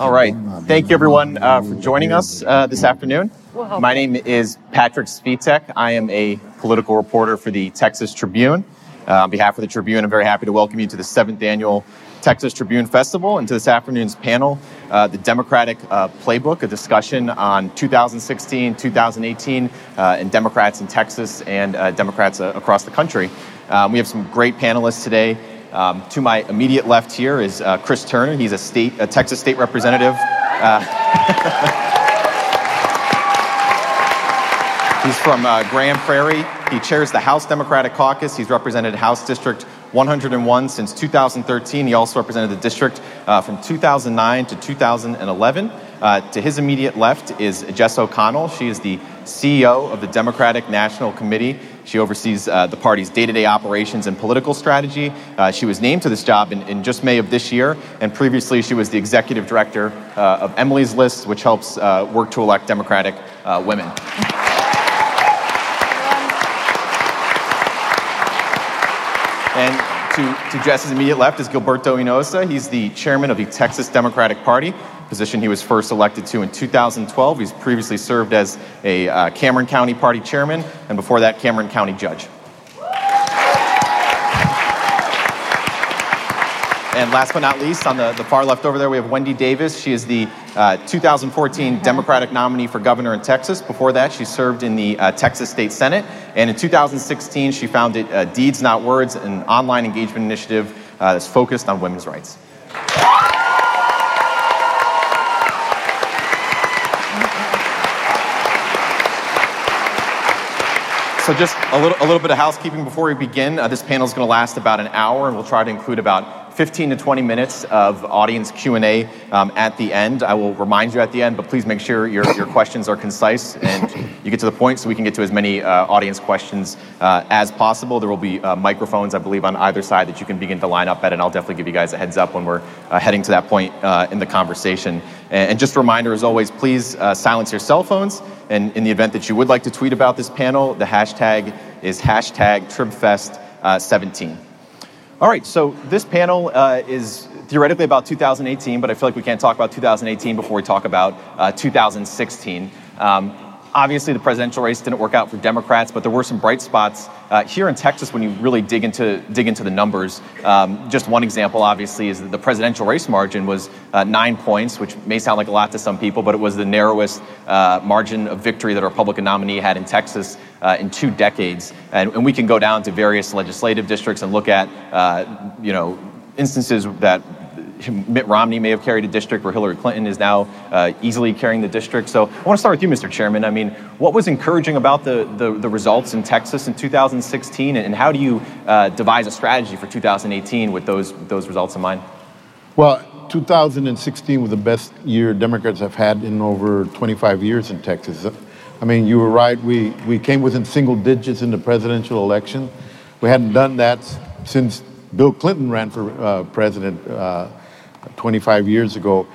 All right. going on. Thank you, everyone, uh, for joining us uh, this afternoon. My name is Patrick Svitek. I am a political reporter for the Texas Tribune. Uh, on behalf of the Tribune, I'm very happy to welcome you to the seventh annual Texas Tribune Festival and to this afternoon's panel, uh, the Democratic uh, Playbook, a discussion on 2016, 2018, uh, and Democrats in Texas and uh, Democrats uh, across the country. Um, we have some great panelists today. Um, to my immediate left here is uh, Chris Turner. He's a state, a Texas state representative. Uh, he's from uh, Grand Prairie. He chairs the House Democratic Caucus. He's represented House District 101 since 2013. He also represented the district uh, from 2009 to 2011. Uh, to his immediate left is Jess O'Connell. She is the CEO of the Democratic National Committee. She oversees uh, the party's day to day operations and political strategy. Uh, she was named to this job in, in, just May of this year, and previously she was the executive director uh, of Emily's List, which helps uh, work to elect Democratic uh, women. And to, to Jess's immediate left is Gilberto Hinojosa. He's the chairman of the Texas Democratic Party, position he was first elected to in 2012. He's previously served as a uh, Cameron County Party chairman, and before that, Cameron County judge. And last but not least, on the, the far left over there, we have Wendy Davis. She is the uh, 2014 Democratic nominee for governor in Texas. Before that, she served in the uh, Texas State Senate. And in 2016, she founded uh, Deeds Not Words, an online engagement initiative uh, that's focused on women's rights. So just a little, a little bit of housekeeping before we begin. Uh, this panel is going to last about an hour, and we'll try to include about 15 to 20 minutes of audience Q&A um, at the end. I will remind you at the end, but please make sure your, your questions are concise and you get to the point so we can get to as many uh, audience questions uh, as possible. There will be uh, microphones, I believe, on either side that you can begin to line up at, and I'll definitely give you guys a heads up when we're uh, heading to that point uh, in the conversation. And, and, just a reminder, as always, please silence your cell phones. And in the event that you would like to tweet about this panel, the hashtag is hashtag TribFest17. All right, so this panel uh, is theoretically about 2018, but I feel like we can't talk about 2018 before we talk about uh, 2016. Um, obviously, the presidential race didn't work out for Democrats, but there were some bright spots uh, here in Texas when you really dig into dig into the numbers. Um, just one example, obviously, is that the presidential race margin was uh, nine points, which may sound like a lot to some people, but it was the narrowest uh, margin of victory that a Republican nominee had in Texas uh, in two decades. And, and, we can go down to various legislative districts and look at, uh, you know, instances that Mitt Romney may have carried a district where Hillary Clinton is now uh, easily carrying the district. So I want to start with you, Mr. Chairman. I mean, what was encouraging about the, the, the results in Texas in 2016, and how do you uh, devise a strategy for 2018 with those, those results in mind? Well, 2016 was the best year Democrats have had in over 25 years in Texas. I mean, you were right. We, we came within single digits in the presidential election. We hadn't done that since Bill Clinton ran for uh, president uh, 25 years ago.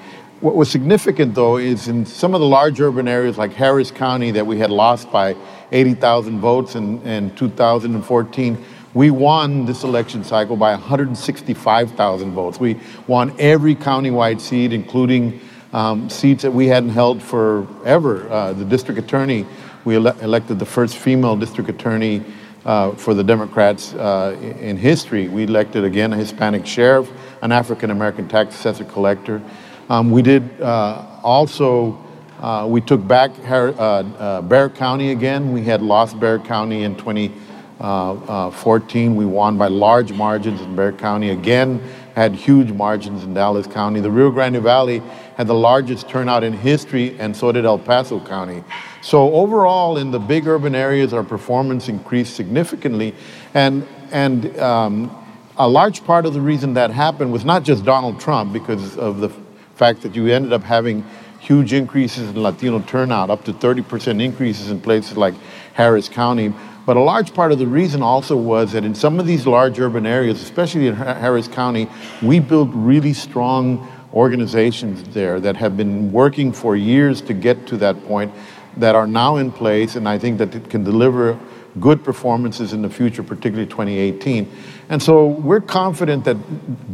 What was significant, though, is in some of the large urban areas like Harris County that we had lost by 80,000 votes in, in 2014, we won this election cycle by 165,000 votes. We won every countywide seat, including um, seats that we hadn't held forever. Uh, the district attorney, we ele- elected the first female district attorney uh, for the Democrats uh, in history. We elected again a Hispanic sheriff, an African American tax assessor collector. Um, we did uh, also, uh, we took back Har- uh, Bexar County again. We had lost Bexar County in 2014. we won by large margins in Bexar County again, had huge margins in Dallas County. The Rio Grande Valley had the largest turnout in history, and so did El Paso County. So overall, in the big urban areas, our performance increased significantly, and and um, a large part of the reason that happened was not just Donald Trump, because of the fact that you ended up having huge increases in Latino turnout, up to 30% increases in places like Harris County. But a large part of the reason also was that in some of these large urban areas, especially in Harris County, we built really strong organizations there that have been working for years to get to that point that are now in place, and I think that it can deliver good performances in the future, particularly 2018. And so we're confident that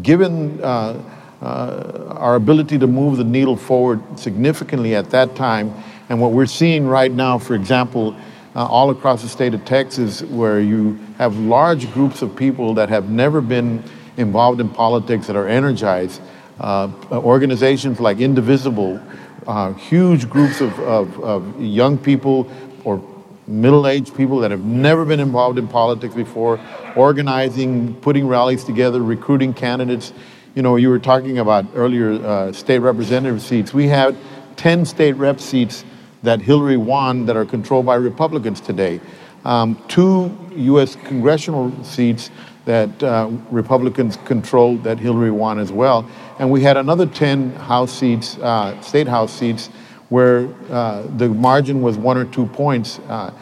given uh, uh, our ability to move the needle forward significantly at that time. And what we're seeing right now, for example, uh, all across the state of Texas, where you have large groups of people that have never been involved in politics that are energized. Uh, organizations like Indivisible, uh, huge groups of, of, of young people or middle-aged people that have never been involved in politics before, organizing, putting rallies together, recruiting candidates. You know, you were talking about earlier uh, state representative seats. We had 10 state rep seats that Hillary won that are controlled by Republicans today. Um, two U.S. congressional seats that uh, Republicans controlled that Hillary won as well. And we had another 10 House seats, uh, state House seats, where uh, the margin was one or two points. Uh,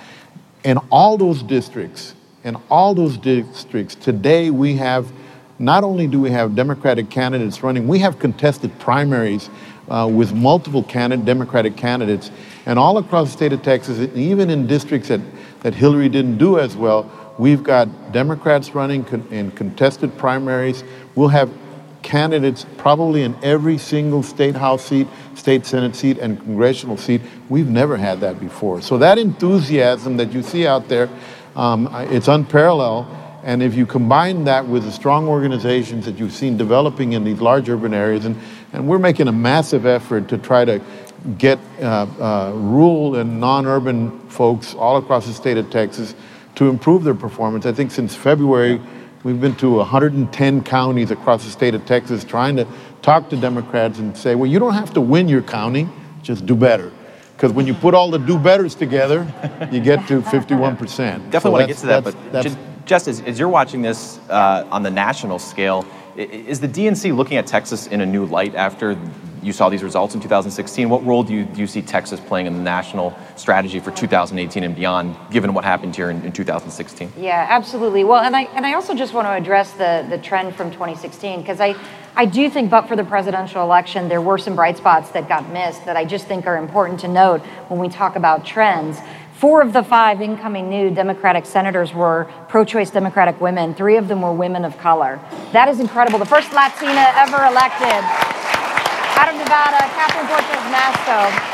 in all those districts, in all those districts, today we have, not only do we have Democratic candidates running, we have contested primaries uh, with multiple candidate, Democratic candidates. And all across the state of Texas, even in districts that, that Hillary didn't do as well, we've got Democrats running con- in contested primaries. We'll have candidates probably in every single state house seat, state senate seat, and congressional seat. We've never had that before. So that enthusiasm that you see out there, um, it's unparalleled. And if you combine that with the strong organizations that you've seen developing in these large urban areas, and, and we're making a massive effort to try to get uh, uh, rural and non-urban folks all across the state of Texas to improve their performance. I think since February, we've been to 110 counties across the state of Texas trying to talk to Democrats and say, well, you don't have to win your county, just do better. Because when you put all the do betters together, you get to 51%. Definitely so want to get to that, but just as, as, you're watching this uh, on the national scale, is the DNC looking at Texas in a new light after you saw these results in 2016. What role do you, do you see Texas playing in the national strategy for 2018 and beyond, given what happened here in, in 2016? Yeah, absolutely. Well, and I and I also just want to address the the trend from 2016 because I I do think, but for the presidential election, there were some bright spots that got missed that I just think are important to note when we talk about trends. Four of the five incoming new Democratic senators were pro choice Democratic women. Three of them were women of color. That is incredible. The first Latina ever elected out of Nevada, Catherine Cortez Masto.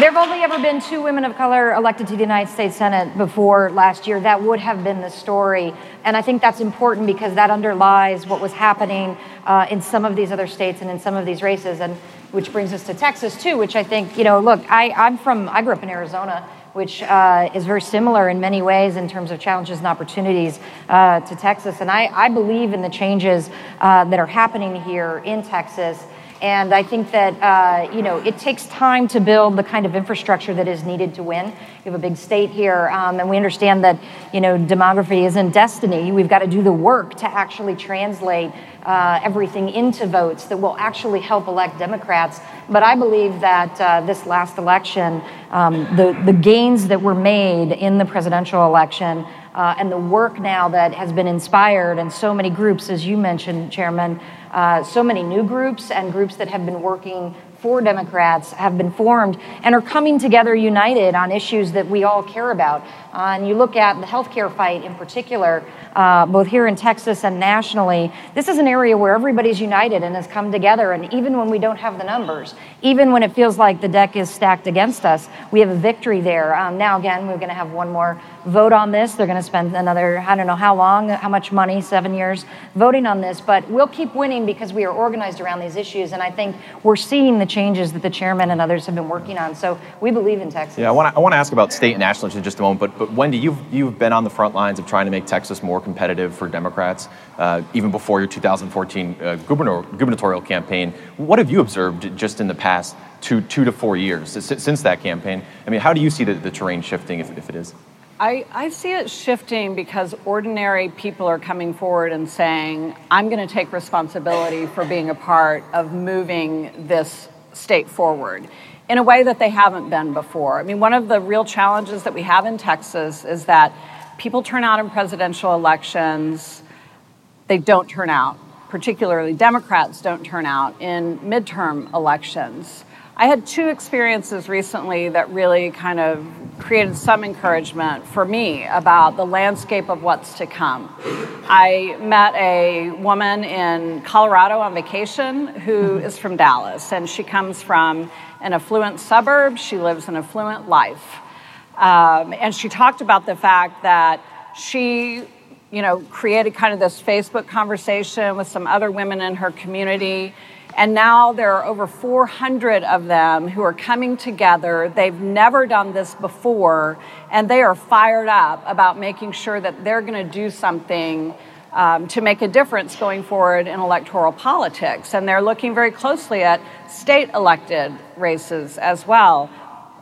There have only ever been two women of color elected to the United States Senate before last year. That would have been the story. And I think that's important because that underlies what was happening uh, in some of these other states and in some of these races. And which brings us to Texas, too, which I think, you know, look, I, I'm from, I grew up in Arizona which uh, is very similar in many ways in terms of challenges and opportunities uh, to Texas. And I, I, believe in the changes uh, that are happening here in Texas and I think that, uh, you know, it takes time to build the kind of infrastructure that is needed to win. We have a big state here, um, and we understand that, you know, demography isn't destiny. We've got to do the work to actually translate uh, everything into votes that will actually help elect Democrats. But I believe that uh, this last election, um, the, the gains that were made in the presidential election, uh, and the work now that has been inspired, and so many groups, as you mentioned, Chairman, uh, so many new groups and groups that have been working for Democrats have been formed and are coming together united on issues that we all care about. Uh, and you look at the healthcare fight in particular, uh, both here in Texas and nationally, this is an area where everybody's united and has come together. And even when we don't have the numbers, even when it feels like the deck is stacked against us, we have a victory there. Um, now, again, we're going to have one more vote on this. They're going to spend another, I don't know how long, how much money, seven years voting on this. But we'll keep winning because we are organized around these issues. And I think we're seeing the changes that the chairman and others have been working on. So we believe in Texas. Yeah, I want to, I ask about state and national in just a moment. But, but Wendy, you've, you've been on the front lines of trying to make Texas more competitive for Democrats, uh, even before your 2014 uh, gubernatorial campaign. What have you observed just in the past two, two to four years since that campaign? I mean, how do you see the, the terrain shifting if, if it is? I, I, see it shifting because ordinary people are coming forward and saying, I'm going to take responsibility for being a part of moving this state forward in a way that they haven't been before. I mean, one of the real challenges that we have in Texas is that people turn out in presidential elections, they don't turn out, particularly Democrats don't turn out in midterm elections. I had two experiences recently that really kind of created some encouragement for me about the landscape of what's to come. I met a woman in Colorado on vacation who is from Dallas, and she comes from an affluent suburb. She lives an affluent life. Um, and she talked about the fact that she you know, created kind of this Facebook conversation with some other women in her community and now there are over 400 of them who are coming together. They've never done this before, and they are fired up about making sure that they're going to do something um, to make a difference going forward in electoral politics. And they're looking very closely at state elected races as well.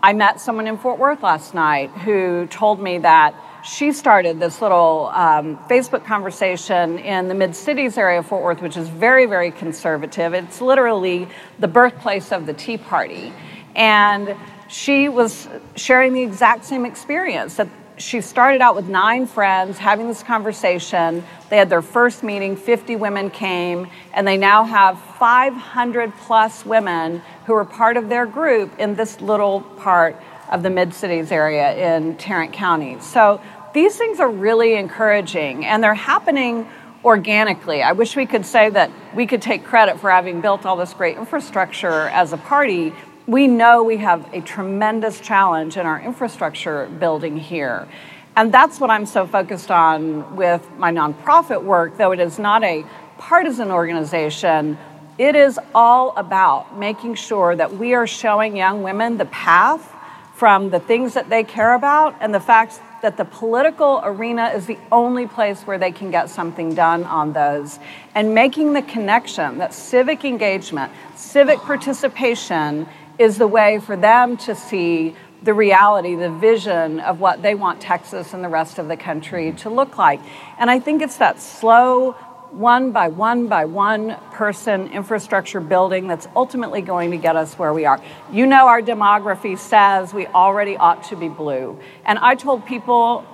I met someone in Fort Worth last night who told me that she started this little um, Facebook conversation in the Mid Cities area of Fort Worth, which is very, very conservative. It's literally the birthplace of the Tea Party. And she was sharing the exact same experience that she started out with nine friends having this conversation. They had their first meeting, 50 women came, and they now have 500 plus women who are part of their group in this little part of the mid cities area in Tarrant County. So these things are really encouraging and they're happening organically. I wish we could say that we could take credit for having built all this great infrastructure as a party. We know we have a tremendous challenge in our infrastructure building here. And that's what I'm so focused on with my nonprofit work, though it is not a partisan organization. It is all about making sure that we are showing young women the path from the things that they care about and the fact that the political arena is the only place where they can get something done on those. And making the connection that civic engagement, civic participation is the way for them to see the reality, the vision of what they want Texas and the rest of the country to look like. And I think it's that slow, one by one by one person infrastructure building that's ultimately going to get us where we are. You know, our demography says we already ought to be blue. And I told people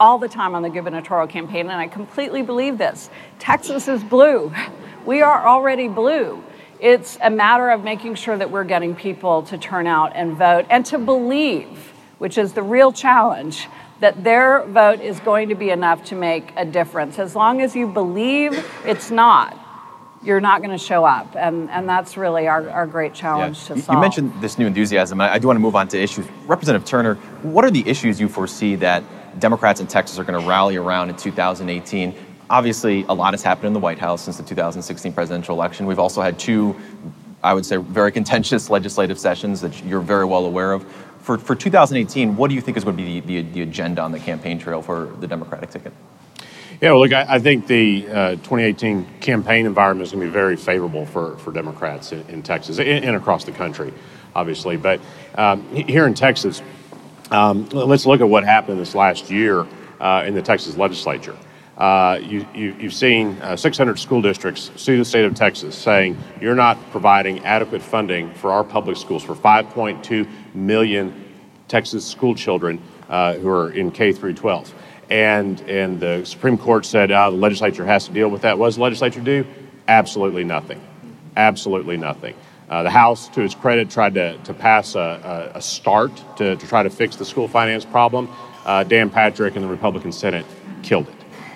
all the time on the gubernatorial campaign, and I completely believe this Texas is blue. We are already blue. It's a matter of making sure that we're getting people to turn out and vote and to believe, which is the real challenge that their vote is going to be enough to make a difference. As long as you believe it's not, you're not going to show up. And, and that's really our, our great challenge yeah. to solve. You mentioned this new enthusiasm. I, I do want to move on to issues. Representative Turner, what are the issues you foresee that Democrats in Texas are going to rally around in 2018? Obviously, a lot has happened in the White House since the 2016 presidential election. We've also had two, I would say, very contentious legislative sessions that you're very well aware of for, for 2018, what do you think is going to be the, the, the agenda on the campaign trail for the Democratic ticket? Yeah, well, look, I, I think the uh, 2018 campaign environment is going to be very favorable for, for Democrats in, in Texas and, and, across the country, obviously. But um, here in Texas, um, let's look at what happened this last year uh, in the Texas legislature. Uh, you, have seen uh, 600 school districts sue the state of Texas saying you're not providing adequate funding for our public schools for 5.2 million Texas school children uh, who are in K through 12. And, and the Supreme Court said uh, the legislature has to deal with that. What does the legislature do? Absolutely nothing. Absolutely nothing. Uh, the House, to its credit, tried to, to pass a, a, a start to, to, try to fix the school finance problem. Uh, Dan Patrick and the Republican Senate killed it.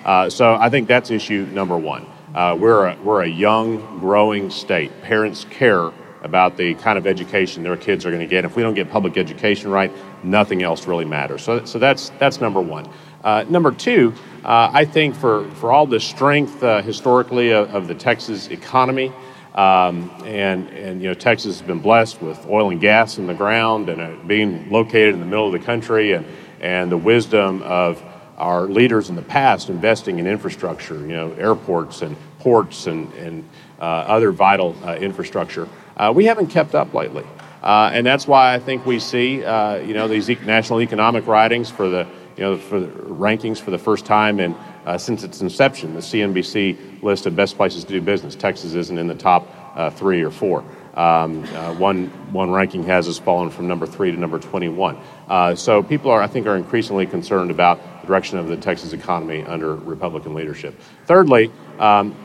Uh, so I think that's issue number one. Uh, we're, a, we're a young, growing state. Parents care about the kind of education their kids are going to get. If we don't get public education right, nothing else really matters. So, so that's, that's number one. Uh, number two, uh, I think for, for all the strength uh, historically of, of, the Texas economy, um, and, and you know Texas has been blessed with oil and gas in the ground and being located in the middle of the country, and, and the wisdom of our leaders in the past investing in infrastructure, you know, airports and ports and, and uh, other vital uh, infrastructure. Uh, we haven't kept up lately. Uh, and that's why I think we see, uh, you know, these national economic ratings for the, you know, for the rankings for the first time in, uh, since its inception. The CNBC list of best places to do business. Texas isn't in the top three or four. Um, uh, one one ranking has us fallen from number three to number 21. Uh, so people are, I think, are increasingly concerned about the direction of the Texas economy under Republican leadership. Thirdly, um,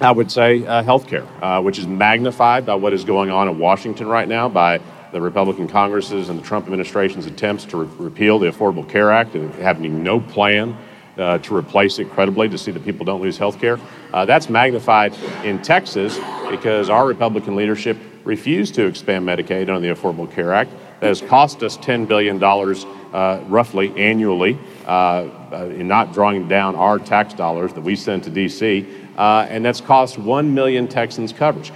I would say uh, healthcare, uh, which is magnified by what is going on in Washington right now by the Republican Congresses and the Trump administration's attempts to re- repeal the Affordable Care Act and having no plan uh, to replace it credibly to see that people don't lose health care. Uh, that's magnified in Texas because our Republican leadership refused to expand Medicaid under the Affordable Care Act. That has cost us $10 billion uh, roughly annually uh, uh, in not drawing down our tax dollars that we send to D.C., uh, and that's cost 1 million Texans coverage.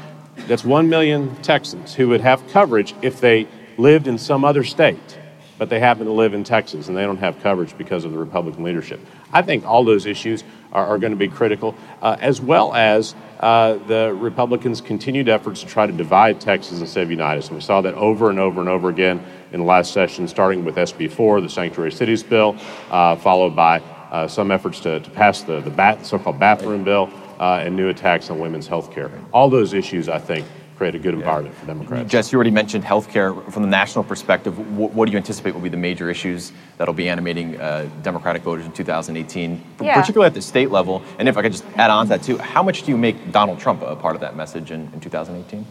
That's 1 million Texans who would have coverage if they lived in some other state, but they happen to live in Texas and they don't have coverage because of the Republican leadership. I think all those issues are, are going to be critical, uh, as well as uh, the Republicans' continued efforts to try to divide Texas instead of unite us. And we saw that over and over and over again in the last session, starting with SB 4, the Sanctuary Cities bill, uh, followed by uh, some efforts to, to pass the, the bat, so called bathroom bill uh, and new attacks on women's health care. All those issues, I think, create a good environment for Democrats. Jess, you already mentioned healthcare. From the national perspective, what, what do you anticipate will be the major issues that'll be animating uh, Democratic voters in 2018, Yeah. particularly at the state level? And if I could just add on to that too, how much do you make Donald Trump a part of that message in, in 2018?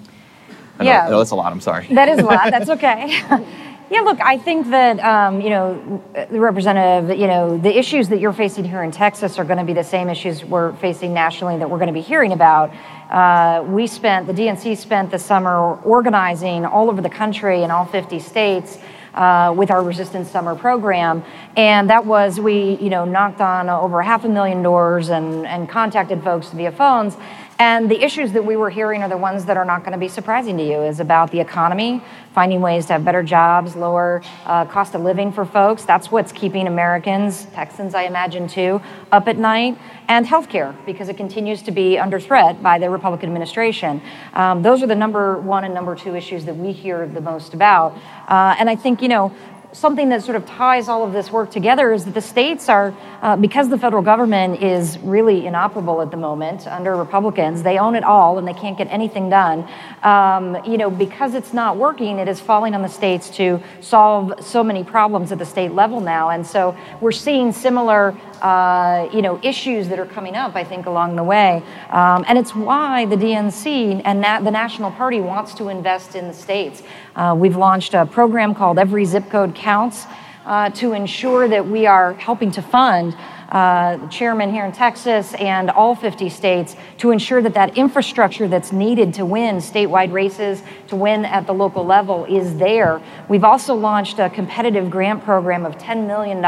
I know, Yeah. I know that's a lot. I'm sorry. That is a lot. That's okay. yeah, look, I think that um, you know, the representative, you know, the issues that you're facing here in Texas are going to be the same issues we're facing nationally that we're going to be hearing about. Uh, we spent the DNC spent the summer organizing all over the country in all 50 states. Uh, with our Resistance Summer program, and that was we, you know, knocked on over half a million doors and and contacted folks via phones, and the issues that we were hearing are the ones that are not going to be surprising to you is about the economy, finding ways to have better jobs, lower uh, cost of living for folks. That's what's keeping Americans, Texans, I imagine too, up at night. And healthcare, because it continues to be under threat by the Republican administration. Um, those are the number one and number two issues that we hear the most about. Uh, and I think, you know, something that sort of ties all of this work together is that the states are, uh, because the federal government is really inoperable at the moment under Republicans, they own it all and they can't get anything done. Um, you know, because it's not working, it is falling on the states to solve so many problems at the state level now. And so we're seeing similar. Uh, you know issues that are coming up. I think along the way, um, and it's why the DNC and na- the National Party wants to invest in the states. Uh, we've launched a program called Every Zip Code Counts uh, to ensure that we are helping to fund uh, the chairman here in Texas and all 50 states to ensure that that infrastructure that's needed to win statewide races, to win at the local level, is there. We've also launched a competitive grant program of $10 million.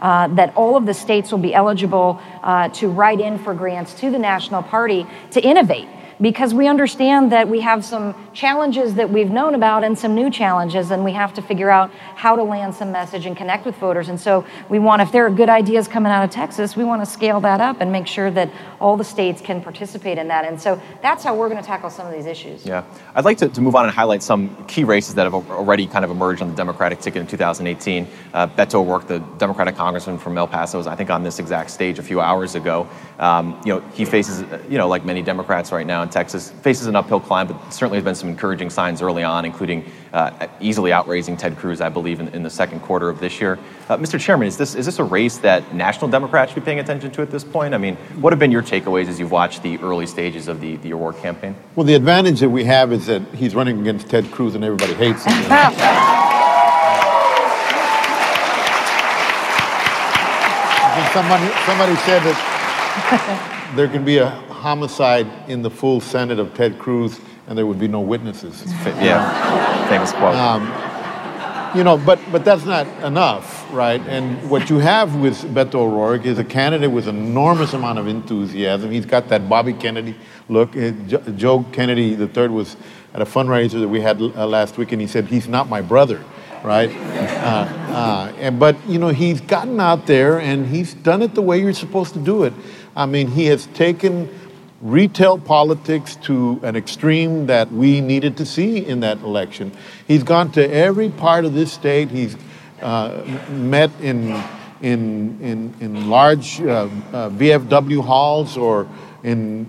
Uh, that all of the states will be eligible uh, to write in for grants to the National Party to innovate because we understand that we have some challenges that we've known about and some new challenges, and we have to figure out how to land some message and connect with voters. And so we want, if there are good ideas coming out of Texas, we want to scale that up and make sure that all the states can participate in that. And so that's how we're going to tackle some of these issues. Yeah. I'd like to, to move on and highlight some key races that have already kind of emerged on the Democratic ticket in 2018. Uh, Beto O'Rourke, the Democratic congressman from El Paso, was, I think, on this exact stage a few hours ago. Um, you know, he faces, you know, like many Democrats right now in Texas, faces an uphill climb, but certainly has been some encouraging signs early on, including uh, easily outraising Ted Cruz, I believe, in, in the second quarter of this year. Uh, Mr. Chairman, is this is this a race that national Democrats should be paying attention to at this point? I mean, what have been your takeaways as you've watched the early stages of the, the O'Rourke campaign? Well, the advantage that we have is that he's running against Ted Cruz and everybody hates him. I think somebody, somebody said that there can be a homicide in the full Senate of Ted Cruz and there would be no witnesses. Yeah, famous quote. You know, but, but that's not enough, right? And what you have with Beto O'Rourke is a candidate with enormous amount of enthusiasm. He's got that Bobby Kennedy look. Uh, Joe Kennedy III was at a fundraiser that we had uh, last week, and he said, he's not my brother, right? Uh, uh, and, but, you know, he's gotten out there, and he's done it the way you're supposed to do it. I mean, he has taken retail politics to an extreme that we needed to see in that election. He's gone to every part of this state. He's uh, met in, in, in, in large uh, uh, VFW halls or in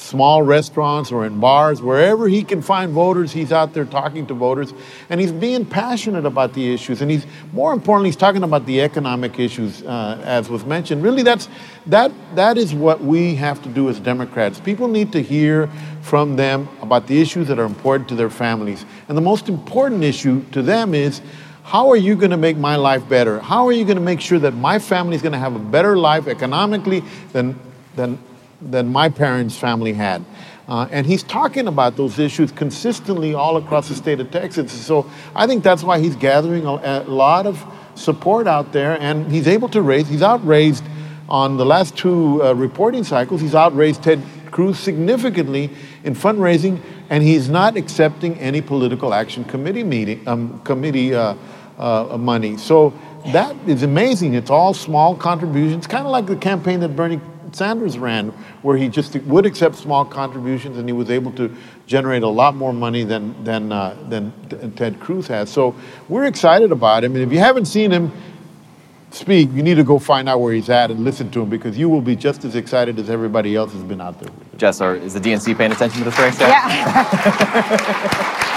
small restaurants or in bars, wherever he can find voters, he's out there talking to voters, and he's being passionate about the issues. And he's more importantly, he's talking about the economic issues, uh, as was mentioned. Really, that's that that is what we have to do as Democrats. People need to hear from them about the issues that are important to their families, and the most important issue to them is. How are you going to make my life better? How are you going to make sure that my family is going to have a better life economically than, than than my parents' family had. Uh, and he's talking about those issues consistently all across the state of Texas. So I think that's why he's gathering a, a lot of support out there, and he's able to raise. He's outraised on the last two uh, reporting cycles. He's outraised Ted Cruz significantly in fundraising, and he's not accepting any political action committee meeting um, committee uh, uh money. So that is amazing. It's all small contributions, kind of like the campaign that Bernie Sanders ran, where he just would accept small contributions and he was able to generate a lot more money than, than, uh, than Ted Cruz has. So we're excited about him. And if you haven't seen him speak, you need to go find out where he's at and listen to him because you will be just as excited as everybody else has been out there. Jess, are, is the DNC paying attention to this race? Yet? Yeah.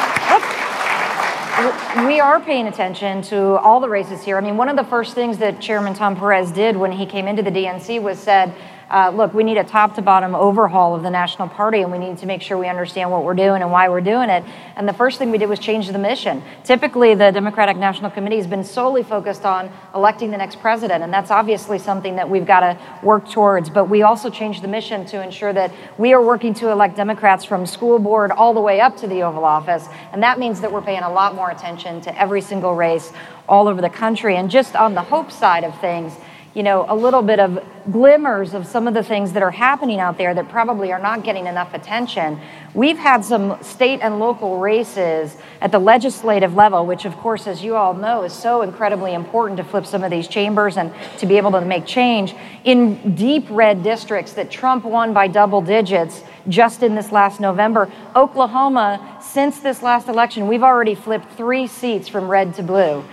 we are paying attention to all the races here. I mean, one of the first things that Chairman Tom Perez did when he came into the DNC was said, uh, look, we need a top to bottom overhaul of the national party, and we need to make sure we understand what we're doing and why we're doing it. And the first thing we did was change the mission. Typically, the Democratic National Committee has been solely focused on electing the next president, and that's obviously something that we've got to work towards. But we also changed the mission to ensure that we are working to elect Democrats from school board all the way up to the Oval Office, and that means that we're paying a lot more attention to every single race all over the country. And just on the hope side of things, you know, a little bit of glimmers of some of the things that are happening out there that probably are not getting enough attention. We've had some state and local races at the legislative level, which, of course, as you all know, is so incredibly important to flip some of these chambers and to be able to make change in deep red districts that Trump won by double digits just in this last November. Oklahoma, since this last election, we've already flipped three seats from red to blue.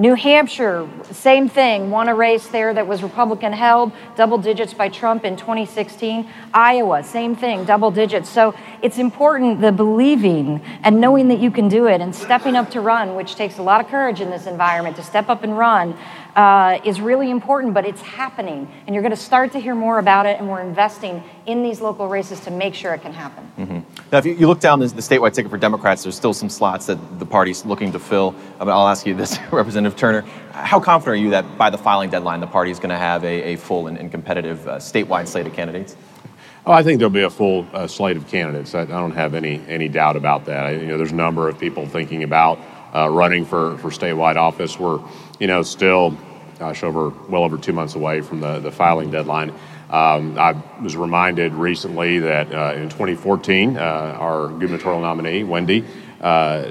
New Hampshire, same thing, won a race there that was Republican held, double digits by Trump in 2016. Iowa, same thing, double digits. So it's important the believing and knowing that you can do it and stepping up to run, which takes a lot of courage in this environment to step up and run, uh, is really important, but it's happening. And you're going to start to hear more about it, and we're investing in these local races to make sure it can happen. Mm-hmm. Now, if you, you look down the, the, statewide ticket for Democrats, there's still some slots that the party's looking to fill. I mean, I'll ask you this, Representative Turner. How confident are you that by the filing deadline, the party is going to have a, a full and, and competitive uh, statewide slate of candidates? Oh, I think there'll be a full uh, slate of candidates. I, I, don't have any any doubt about that. I, you know, there's a number of people thinking about uh, running for, for statewide office. We're, you know, still, gosh, over well over two months away from the, the filing deadline. Um, I was reminded recently that uh, in 2014, uh, our gubernatorial nominee, Wendy, uh,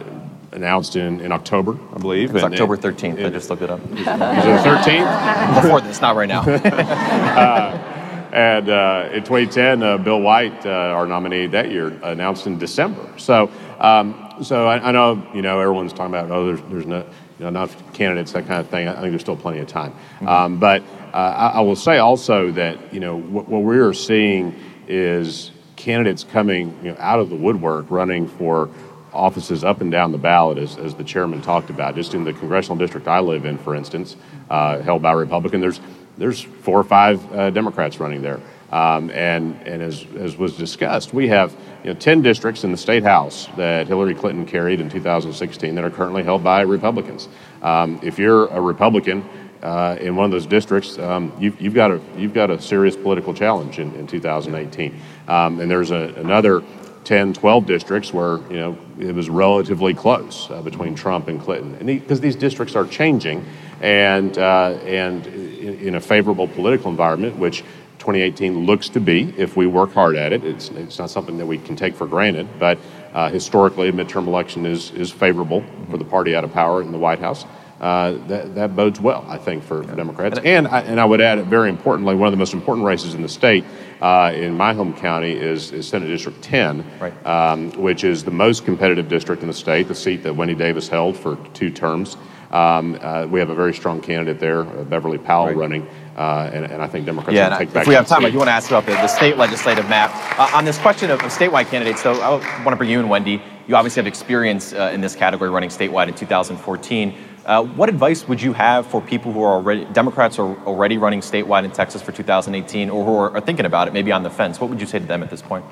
announced in, in October, I believe. It's October 13th. It, I just looked it up. Is it 13th? Before this, not right now. Uh, and uh, in 2010, uh, Bill White, uh, our nominee that year, announced in December. So, um, so I, I, know you know everyone's talking about oh, there's there's no, you know, enough candidates, that kind of thing. I think there's still plenty of time. Mm-hmm. Um, but uh, I, I, will say also that you know what, what we are seeing is candidates coming you know, out of the woodwork, running for offices up and down the ballot, as, as the chairman talked about. Just in the congressional district I live in, for instance, uh, held by a Republican, there's there's four or five uh, Democrats running there. Um, and and as, as was discussed, we have you know, 10 districts in the state house that Hillary Clinton carried in 2016 that are currently held by Republicans. Um, if you're a Republican uh, in one of those districts, um, you've, you've, got a, you've got a serious political challenge in, in 2018. Um, and there's a, another 10, 12 districts where you know it was relatively close uh, between Trump and Clinton, because these districts are changing, and uh, and in, in, a favorable political environment, which 2018 looks to be, if we work hard at it. It's it's not something that we can take for granted, but uh, historically, a midterm election is is favorable for the party out of power in the White House uh, that, that bodes well, I think, for, for Democrats. And I, and I would add, very importantly, one of the most important races in the state uh, in my home county is, is Senate District 10, right. um, which is the most competitive district in the state, the seat that Wendy Davis held for two terms. Um, uh, we have a very strong candidate there, uh, Beverly Powell, right. running, uh, and, and, I think Democrats yeah, take back. If we have time, I do want to ask about the, the state legislative map. Uh, on this question of, of, statewide candidates, so I want to bring you and Wendy. You obviously have experience uh, in this category running statewide in 2014. Uh, what advice would you have for people who are already Democrats are already running statewide in Texas for 2018, or who are, thinking about it, maybe on the fence? What would you say to them at this point?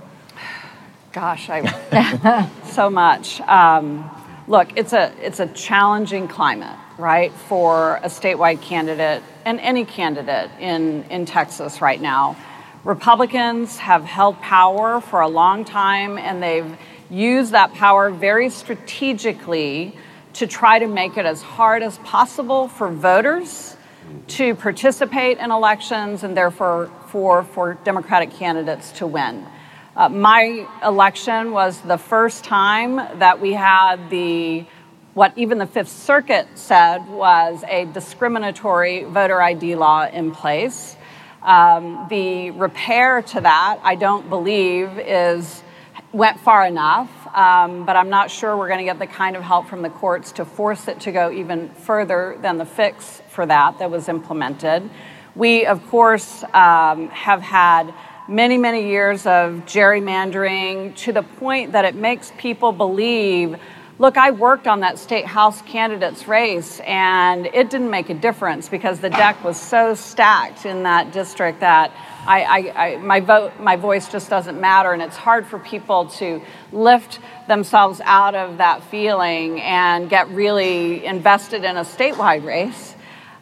Gosh, I so much. Um, look, it's a it's a challenging climate, right, for a statewide candidate and any candidate in in Texas right now. Republicans have held power for a long time, and they've used that power very strategically to try to make it as hard as possible for voters to participate in elections and therefore for, for Democratic candidates to win. Uh, my election was the first time that we had the what even the Fifth Circuit said was a discriminatory voter ID law in place. Um, the repair to that, I don't believe, is went far enough, um, but I'm not sure we're going to get the kind of help from the courts to force it to go even further than the fix for that that was implemented. We, of course, um, have had many, many years of gerrymandering to the point that it makes people believe look, I worked on that state house candidates race and it didn't make a difference because the deck was so stacked in that district that I, I, I, my vote, my voice just doesn't matter, and it's hard for people to lift themselves out of that feeling and get really invested in a statewide race.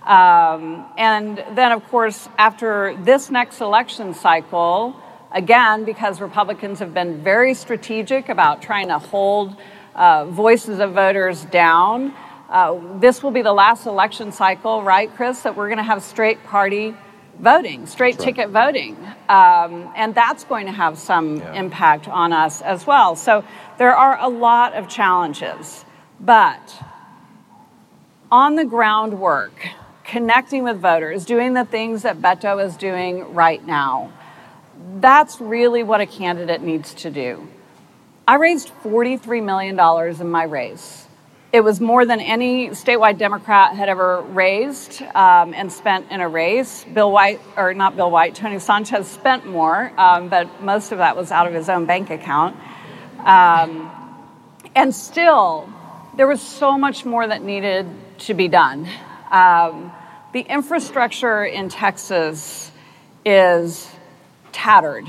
Um, and then, of course, after this next election cycle, again, because Republicans have been very strategic about trying to hold uh, voices of voters down, uh, this will be the last election cycle, right, Chris, that we're going to have straight party voting, straight right. ticket voting. Um, and that's going to have some yeah. impact on us as well. So there are a lot of challenges. But on the groundwork, connecting with voters, doing the things that Beto is doing right now. That's really what a candidate needs to do. I raised $43 million in my race. It was more than any statewide Democrat had ever raised um, and spent in a race. Bill White, or not Bill White, Tony Sanchez spent more, um, but most of that was out of his own bank account. Um, and still, there was so much more that needed to be done. Um, the infrastructure in Texas is tattered,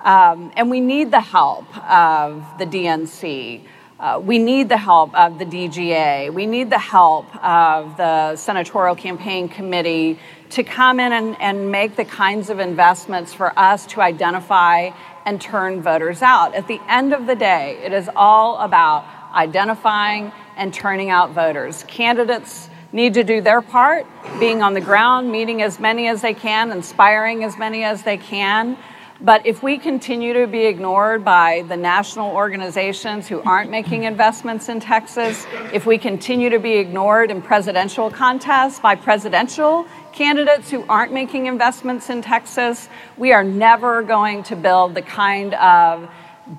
um, and we need the help of the DNC. Uh, we need the help of the DGA. We need the help of the Senatorial Campaign Committee to come in and, and make the kinds of investments for us to identify and turn voters out. At the end of the day, it is all about identifying and turning out voters. Candidates need to do their part, being on the ground, meeting as many as they can, inspiring as many as they can. But if we continue to be ignored by the national organizations who aren't making investments in Texas, if we continue to be ignored in presidential contests by presidential candidates who aren't making investments in Texas, we are never going to build the kind of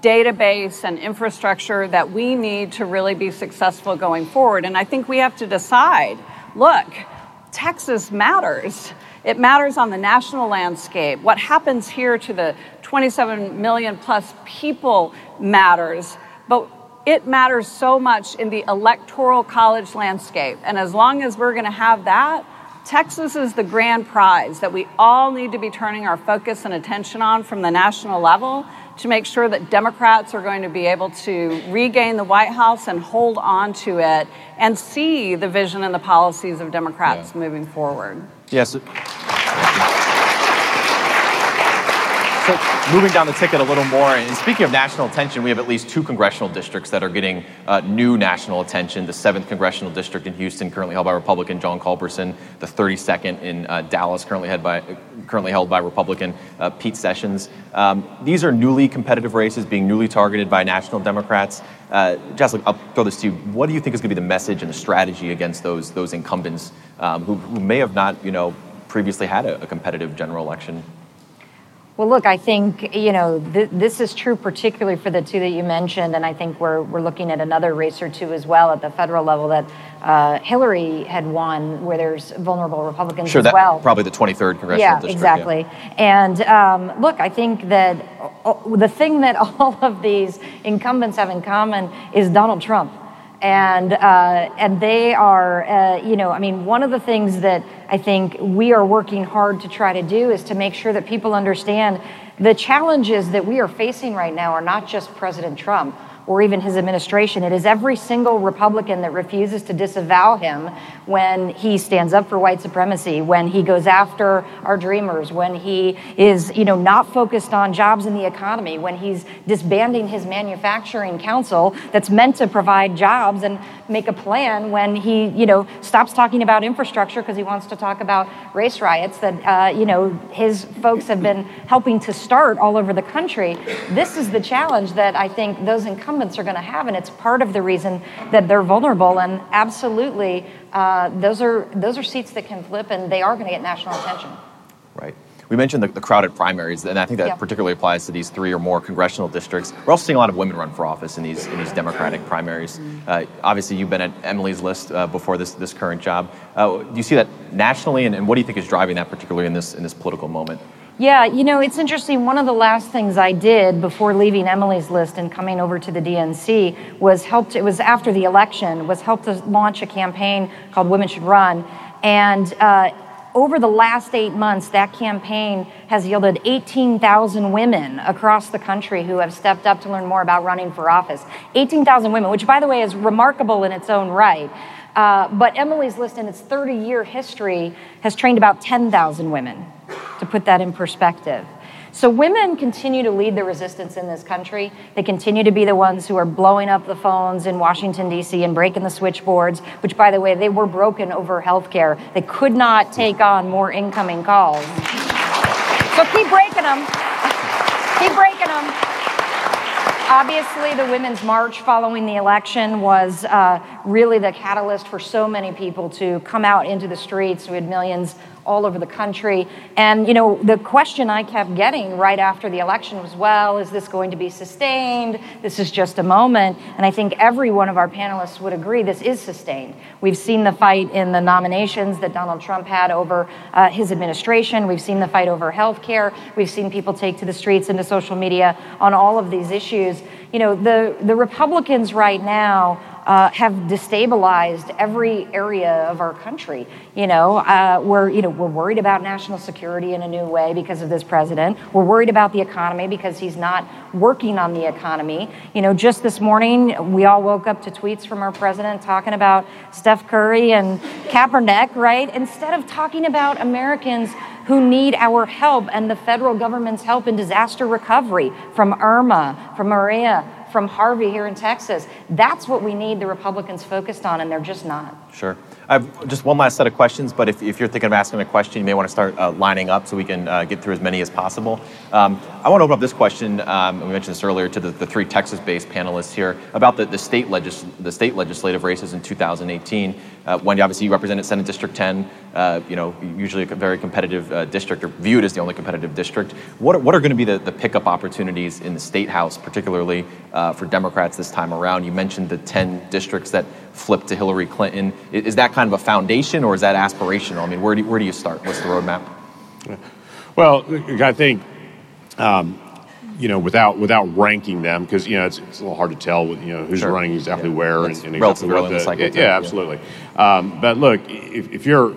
database and infrastructure that we need to really be successful going forward. And I think we have to decide look, Texas matters. It matters on the national landscape. What happens here to the 27 million plus people matters, but it matters so much in the electoral college landscape. And as long as we're going to have that, Texas is the grand prize that we all need to be turning our focus and attention on from the national level to make sure that Democrats are going to be able to regain the White House and hold on to it and see the vision and the policies of Democrats yeah. moving forward. Yes. So, moving down the ticket a little more, and speaking of national attention, we have at least two congressional districts that are getting uh, new national attention. The 7th Congressional District in Houston, currently held by Republican John Culberson. The 32nd in uh, Dallas, currently, by, currently held by Republican uh, Pete Sessions. Um, these are newly competitive races being newly targeted by national Democrats. Uh, Jess, I'll throw this to you. What do you think is going to be the message and the strategy against those, those incumbents um, who, who may have not, you know, previously had a, a competitive general election? Well, look, I think, you know, th- this is true particularly for the two that you mentioned, and I think we're, we're looking at another race or two as well at the federal level that uh, Hillary had won, where there's vulnerable Republicans sure, as that, well. Probably the 23rd congressional yeah, district. Exactly. Yeah, And um, look, I think that uh, the thing that all of these incumbents have in common is Donald Trump and uh, and they are uh, you know I mean one of the things that I think we are working hard to try to do is to make sure that people understand the challenges that we are facing right now are not just President Trump or even his administration. It is every single Republican that refuses to disavow him when he stands up for white supremacy, when he goes after our dreamers, when he is, you know, not focused on jobs in the economy, when he's disbanding his manufacturing council that's meant to provide jobs and make a plan when he, you know, stops talking about infrastructure because he wants to talk about race riots that, uh, you know, his folks have been helping to start all over the country. This is the challenge that I think those incumbents are going to have, and it's part of the reason that they're vulnerable. And absolutely, uh, those are those are seats that can flip, and they are going to get national attention. Right. We mentioned the, the, crowded primaries, and I think that yeah. particularly applies to these three or more congressional districts. We're also seeing a lot of women run for office in these in these Democratic primaries. Uh, obviously, you've been at Emily's list uh, before this this current job. Uh, do you see that nationally, and, and, what do you think is driving that, particularly in this in this political moment? Yeah, you know, it's interesting. One of the last things I did before leaving Emily's list and coming over to the DNC was helped. It was after the election. Was helped to launch a campaign called Women Should Run, and uh, over the last eight months, that campaign has yielded 18,000 women across the country who have stepped up to learn more about running for office. 18,000 women, which, by the way, is remarkable in its own right. Uh, but Emily's List, in its 30 year history, has trained about 10,000 women, to put that in perspective. So women continue to lead the resistance in this country. They continue to be the ones who are blowing up the phones in Washington, D.C., and breaking the switchboards, which, by the way, they were broken over health care. They could not take on more incoming calls. So keep breaking them. Keep breaking them. Obviously, the Women's March following the election was uh, really the catalyst for so many people to come out into the streets. We had millions all over the country. And, you know, the question I kept getting right after the election was, well, is this going to be sustained? This is just a moment. And I think every one of our panelists would agree this is sustained. We've seen the fight in the nominations that Donald Trump had over uh, his administration. We've seen the fight over health care. We've seen people take to the streets and to social media on all of these issues. You know, the, the Republicans right now uh, have destabilized every area of our country. You know, uh, we're you know we're worried about national security in a new way because of this president. We're worried about the economy because he's not working on the economy. You know, just this morning we all woke up to tweets from our president talking about Steph Curry and Kaepernick, right? Instead of talking about Americans who need our help and the federal government's help in disaster recovery from Irma, from Maria, from Harvey here in Texas. That's what we need the Republicans focused on, and they're just not. Sure. I have just one last set of questions, but if, if you're thinking of asking a question, you may want to start uh, lining up so we can uh, get through as many as possible. Um, I want to open up this question, um, we mentioned this earlier, to the, the three Texas-based panelists here about the, the, state legis- the state legislative races in 2018. Uh, Wendy, obviously you represented Senate District 10, uh, you know, usually a very competitive uh, district, or viewed as the only competitive district. What are, what are going to be the, the pickup opportunities in the state house, particularly uh, for Democrats this time around? You mentioned the 10 districts that flipped to Hillary Clinton. Is that kind of a foundation or is that aspirational? I mean, where do, where do you start? What's the roadmap? Well, I think, um, you know, without without ranking them, because you know it's, it's, a little hard to tell, you know, who's sure. running exactly yeah. where and, and exactly what the, yeah, yeah, absolutely. Um, but look, if, if, you're,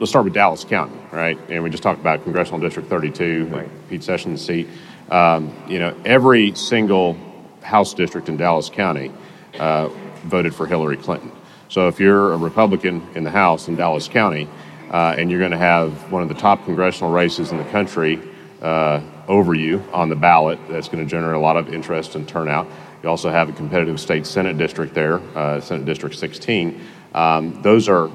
let's start with Dallas County, right? And we just talked about Congressional District 32, right. Pete Sessions' seat. Um, you know, every single House district in Dallas County uh, voted for Hillary Clinton. So if you're a Republican in the House in Dallas County, uh, and you're going to have one of the top congressional races in the country uh, over you on the ballot, that's going to generate a lot of interest and turnout. You also have a competitive state Senate district there, uh, Senate District 16. Um, those are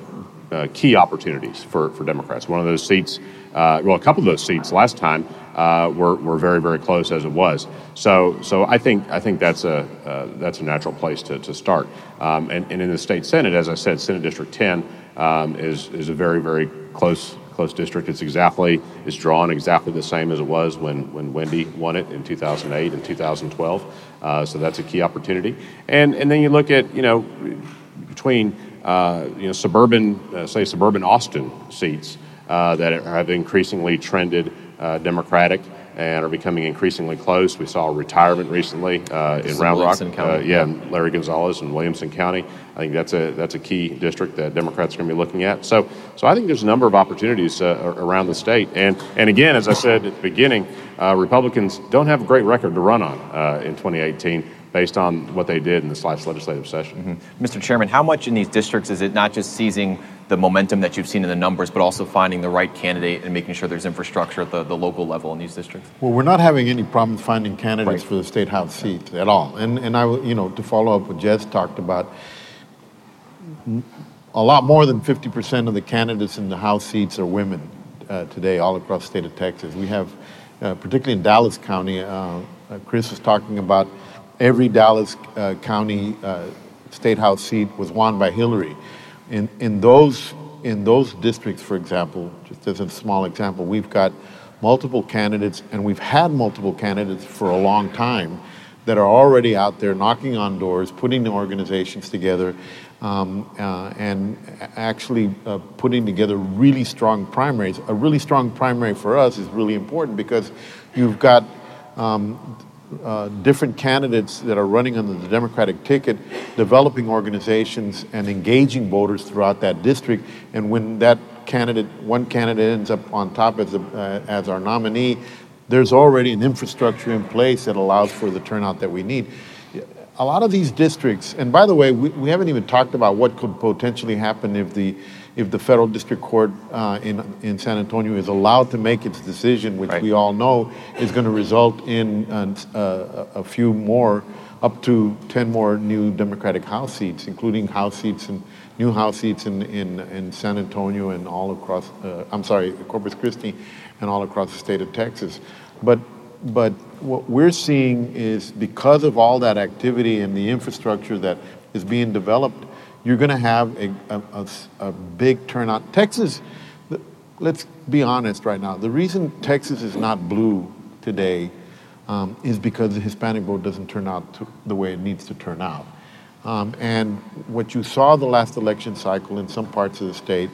uh, key opportunities for, for Democrats. One of those seats, uh, well, a couple of those seats last time uh, were, were very, very close as it was. So, so I think I think that's a uh, that's a natural place to, to start. Um, and, and in the state senate, as I said, Senate District 10 um, is is a very, very close close district. It's exactly, it's drawn exactly the same as it was when, when Wendy won it in 2008 and 2012. Uh, so that's a key opportunity. And, and then you look at, you know, between, uh, you know, suburban, uh, say, suburban Austin seats uh, that have increasingly trended uh, Democratic and are becoming increasingly close. We saw a retirement recently uh, in Round Rock. Uh, yeah, Larry Gonzales in Williamson County. I think that's a that's a key district that Democrats are going to be looking at. So so I think there's a number of opportunities uh, around the state. And and again, as I said at the beginning, uh, Republicans don't have a great record to run on uh, in 2018 based on what they did in this last legislative session. Mm-hmm. Mr. Chairman, how much in these districts is it not just seizing the momentum that you've seen in the numbers, but also finding the right candidate and making sure there's infrastructure at the, the local level in these districts? Well, we're not having any problems finding candidates right. for the state house seats at all. And and I, you know, to follow up what Jess talked about, a lot more than 50% of the candidates in the house seats are women uh, today, all across the state of Texas. We have, uh, particularly in Dallas County, uh, uh Chris was talking about every Dallas uh, County uh, state house seat was won by Hillary in, in, those, in those districts, for example, just as a small example, we've got multiple candidates, and we've had multiple candidates for a long time that are already out there knocking on doors, putting the organizations together, um, uh, and actually uh, putting together really strong primaries. A really strong primary for us is really important because you've got um, uh, different candidates that are running under the Democratic ticket, developing organizations and engaging voters throughout that district. And when that candidate, one candidate ends up on top as, a, uh, as our nominee, there's already an infrastructure in place that allows for the turnout that we need. A lot of these districts, and by the way, we, we haven't even talked about what could potentially happen if the if the federal district court uh, in, in San Antonio is allowed to make its decision, which right. we all know is going to result in uh, a few more, up to 10 more new Democratic House seats, including House seats and new House seats in, in, in San Antonio and all across, uh, I'm sorry, Corpus Christi and all across the state of Texas. But, but what we're seeing is because of all that activity and the infrastructure that is being developed, you're going to have a, a, a, big turnout. Texas, let's be honest right now, the reason Texas is not blue today um, is because the Hispanic vote doesn't turn out to, the way it needs to turn out. Um, and what you saw the last election cycle in some parts of the state,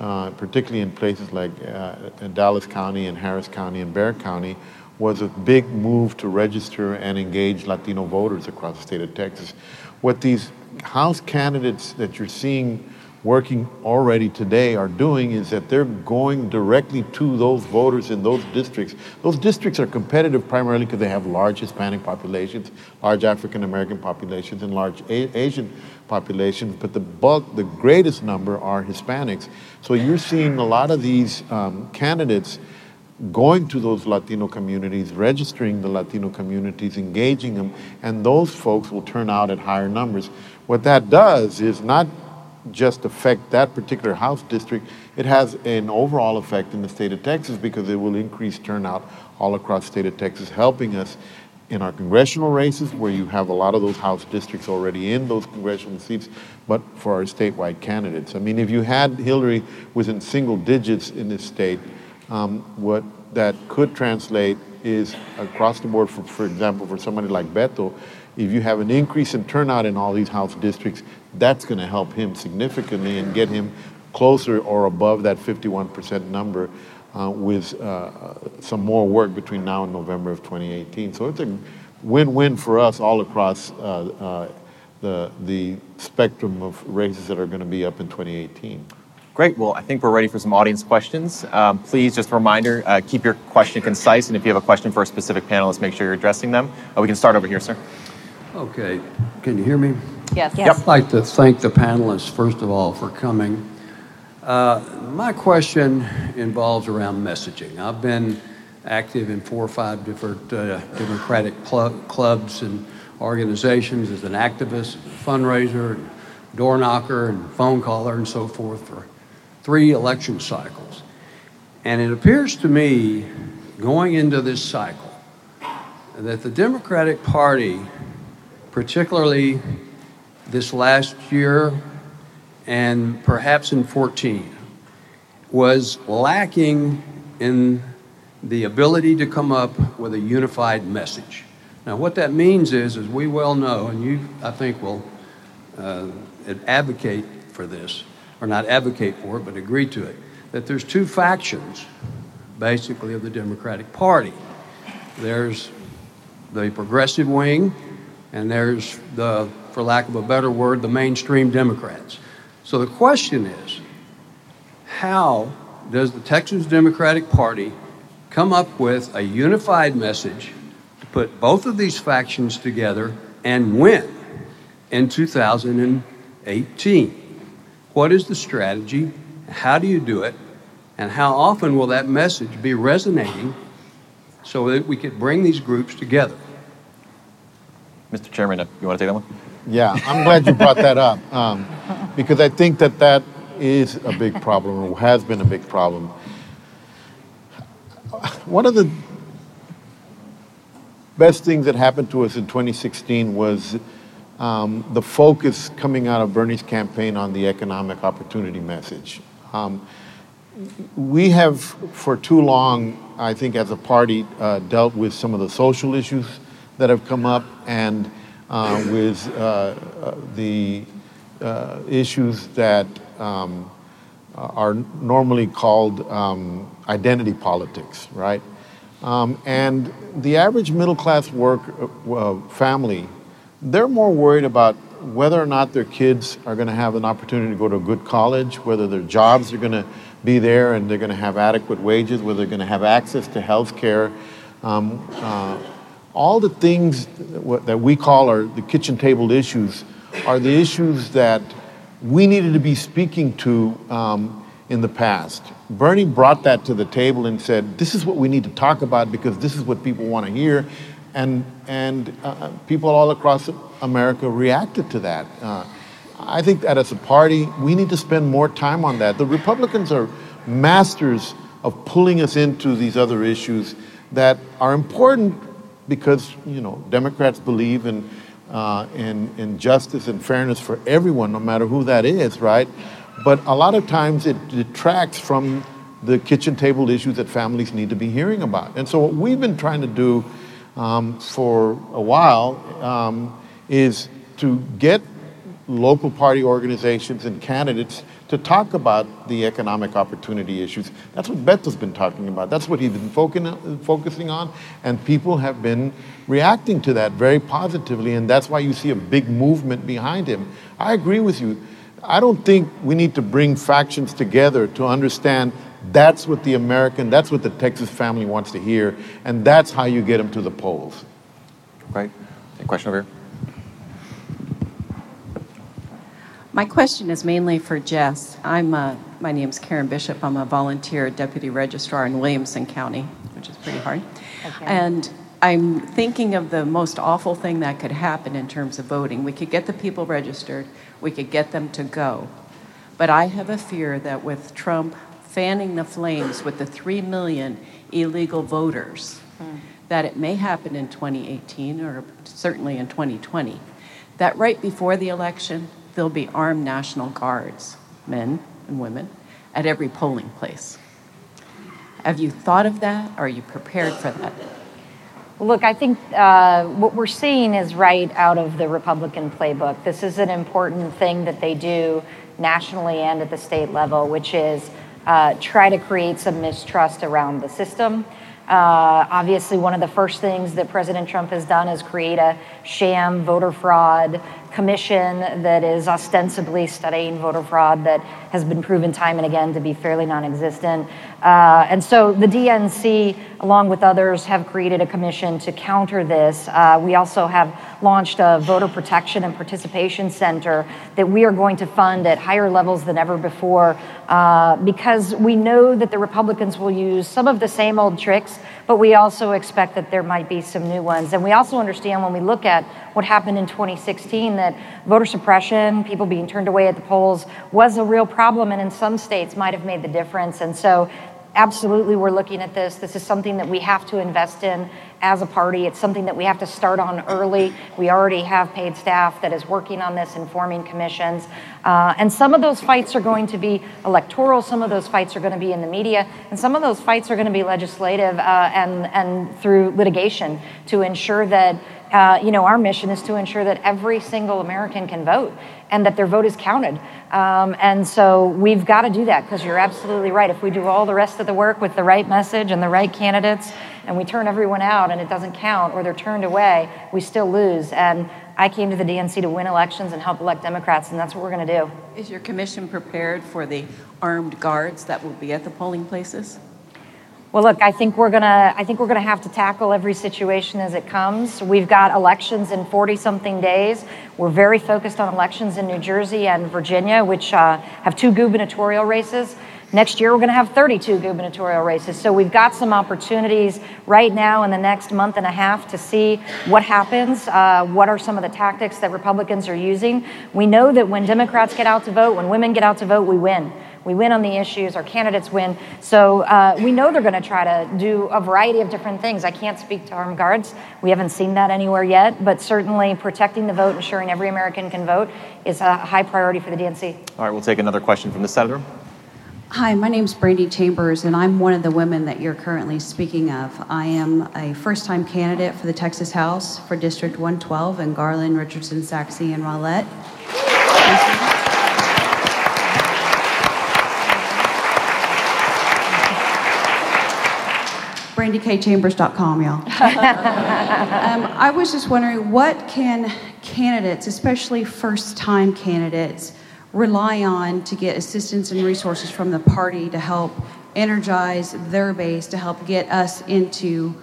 uh, particularly in places like uh, Dallas County and Harris County and Bexar County, was a big move to register and engage Latino voters across the state of Texas. What these House candidates that you're seeing working already today are doing is that they're going directly to those voters in those districts. Those districts are competitive primarily because they have large Hispanic populations, large African American populations, and large A- Asian populations, but the bulk, the greatest number are Hispanics. So you're seeing a lot of these um, candidates going to those Latino communities, registering the Latino communities, engaging them, and those folks will turn out at higher numbers. What that does is not just affect that particular House district, it has an overall effect in the state of Texas because it will increase turnout all across the state of Texas, helping us in our congressional races where you have a lot of those House districts already in those congressional seats, but for our statewide candidates. I mean, if you had Hillary within single digits in this state, um, what that could translate is across the board, for, for example, for somebody like Beto, if you have an increase in turnout in all these House districts, that's going to help him significantly and get him closer or above that 51% number uh, with uh, some more work between now and November of 2018. So it's a win-win for us all across uh, uh the, the spectrum of races that are going to be up in 2018. Great. Well, I think we're ready for some audience questions. Um, please, just a reminder, uh, keep your question concise, and if you have a question for a specific panelist, make sure you're addressing them. Uh, we can start over here, sir. Okay. Can you hear me? Yes. Yes. I'd like to thank the panelists, first of all, for coming. Uh, my question involves around messaging. I've been active in four or five different uh, Democratic cl- clubs and organizations as an activist, fundraiser, door knocker, and phone caller, and so forth for three election cycles. And it appears to me, going into this cycle, that the Democratic Party, particularly this last year and perhaps in 14, was lacking in the ability to come up with a unified message. Now, what that means is, as we well know, and you, I think, will uh, advocate for this, or not advocate for it, but agree to it, that there's two factions, basically, of the Democratic Party. There's the progressive wing, and there's the, for lack of a better word, the mainstream Democrats. So the question is, how does the Texas Democratic Party come up with a unified message to put both of these factions together and win in 2018? What is the strategy? How do you do it? And how often will that message be resonating so that we could bring these groups together? Mr. Chairman, uh, you want to take that one? Yeah, I'm glad you brought that up um, because I think that that is a big problem or has been a big problem. One of the best things that happened to us in 2016 was um, the focus coming out of Bernie's campaign on the economic opportunity message. Um, we have, for too long, I think, as a party, uh, dealt with some of the social issues that have come up and uh, with uh, uh the uh, issues that um, are normally called um, identity politics, right? Um, and the average middle class work uh, family, they're more worried about whether or not their kids are going to have an opportunity to go to a good college, whether their jobs are going to be there and they're going to have adequate wages, whether they're going to have access to health care. Um, uh, all the things that we call are the kitchen table issues are the issues that we needed to be speaking to um, in the past. Bernie brought that to the table and said, This is what we need to talk about because this is what people want to hear. And, and uh, people all across America reacted to that. Uh, I think that as a party, we need to spend more time on that. The Republicans are masters of pulling us into these other issues that are important because, you know, Democrats believe in uh, and, and justice and fairness for everyone, no matter who that is, right? But a lot of times it detracts from the kitchen table issues that families need to be hearing about. And so, what we've been trying to do um, for a while um, is to get local party organizations and candidates to talk about the economic opportunity issues. That's what Beto's been talking about. That's what he's been focusing on, and people have been reacting to that very positively, and that's why you see a big movement behind him. I agree with you. I don't think we need to bring factions together to understand that's what the American, that's what the Texas family wants to hear, and that's how you get them to the polls. Right. A question over here. My question is mainly for Jess. I'm uh, my name is Karen Bishop. I'm a volunteer deputy registrar in Williamson County, which is pretty hard. Okay. And I'm thinking of the most awful thing that could happen in terms of voting. We could get the people registered, we could get them to go. But I have a fear that with Trump fanning the flames with the 3 million illegal voters, that it may happen in 2018 or certainly in 2020. That right before the election, there'll be armed National Guards, men and women, at every polling place. Have you thought of that? Are you prepared for that? Look, I think uh, what we're seeing is right out of the Republican playbook. This is an important thing that they do nationally and at the state level, which is uh, try to create some mistrust around the system. Uh, obviously, one of the first things that President Trump has done is create a sham voter fraud commission that is ostensibly studying voter fraud that has been proven time and again to be fairly non existent. Uh, and so the DNC, along with others, have created a commission to counter this. Uh, we also have launched a voter protection and participation center that we are going to fund at higher levels than ever before uh, because we know that the Republicans will use some of the same old tricks but we also expect that there might be some new ones. And we also understand when we look at what happened in 2016 that voter suppression, people being turned away at the polls, was a real problem and in some states might have made the difference. And so absolutely we're looking at this. This is something that we have to invest in as a party. It's something that we have to start on early. We already have paid staff that is working on this, informing commissions. Uh, and some of those fights are going to be electoral, some of those fights are going to be in the media, and some of those fights are going to be legislative uh, and, and through litigation to ensure that uh, you know, our mission is to ensure that every single American can vote and that their vote is counted. Um, and so we've got to do that because you're absolutely right. If we do all the rest of the work with the right message and the right candidates, and we turn everyone out and it doesn't count or they're turned away, we still lose. And I came to the DNC to win elections and help elect Democrats, and that's what we're going to do. Is your commission prepared for the armed guards that will be at the polling places? Well, look, I think we're gonna. I think we're gonna have to tackle every situation as it comes. We've got elections in 40-something days. We're very focused on elections in New Jersey and Virginia, which uh, have two gubernatorial races. Next year, we're going to have 32 gubernatorial races. So we've got some opportunities right now in the next month and a half to see what happens. Uh, what are some of the tactics that Republicans are using? We know that when Democrats get out to vote, when women get out to vote, we win. We win on the issues, our candidates win. So uh, we know they're going to try to do a variety of different things. I can't speak to armed guards. We haven't seen that anywhere yet, but certainly protecting the vote, ensuring every American can vote, is a high priority for the DNC. All right, we'll take another question from the senator. Hi, my name is Brandy Chambers, and I'm one of the women that you're currently speaking of. I am a first time candidate for the Texas House for District 112 in Garland, Richardson, Sachse, and Rowlett. BrandyKChambers.com, y'all. um, I was just wondering what can candidates, especially first time candidates, rely on to get assistance and resources from the party to help energize their base, to help get us into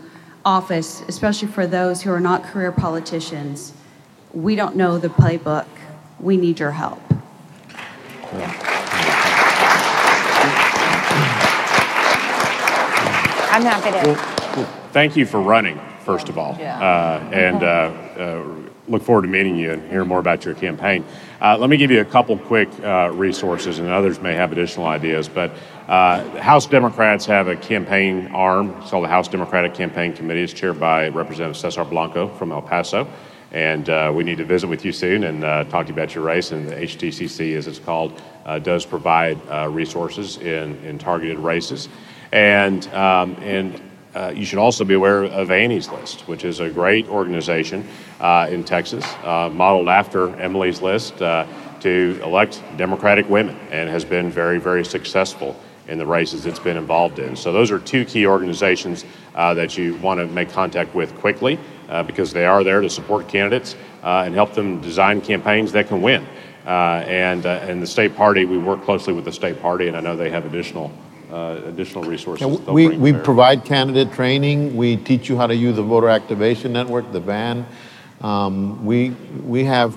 office, especially for those who are not career politicians? We don't know the playbook. We need your help. Yeah. I'm happy to. Well, well, thank you for running, first of all. Yeah. Uh, and uh, uh, look forward to meeting you and hearing more about your campaign. Uh, let me give you a couple quick uh, resources, and others may have additional ideas. But uh, House Democrats have a campaign arm. It's called the House Democratic Campaign Committee. It's chaired by Representative Cesar Blanco from El Paso. And we need to visit with you soon and talk to you about your race. And the HDCC, as it's called, does provide resources in, in targeted races. And, um, and uh, you should also be aware of Annie's List, which is a great organization uh, in Texas, uh, modeled after Emily's List uh, to elect Democratic women and has been very, very successful in the races it's been involved in. So, those are two key organizations uh, that you want to make contact with quickly uh, because they are there to support candidates and help them design campaigns that can win. and, and the state party, we work closely with the state party, and I know they have additional uh, additional resources. Yeah, we we provide candidate training. We teach you how to use the voter activation network, the VAN. Um, we we have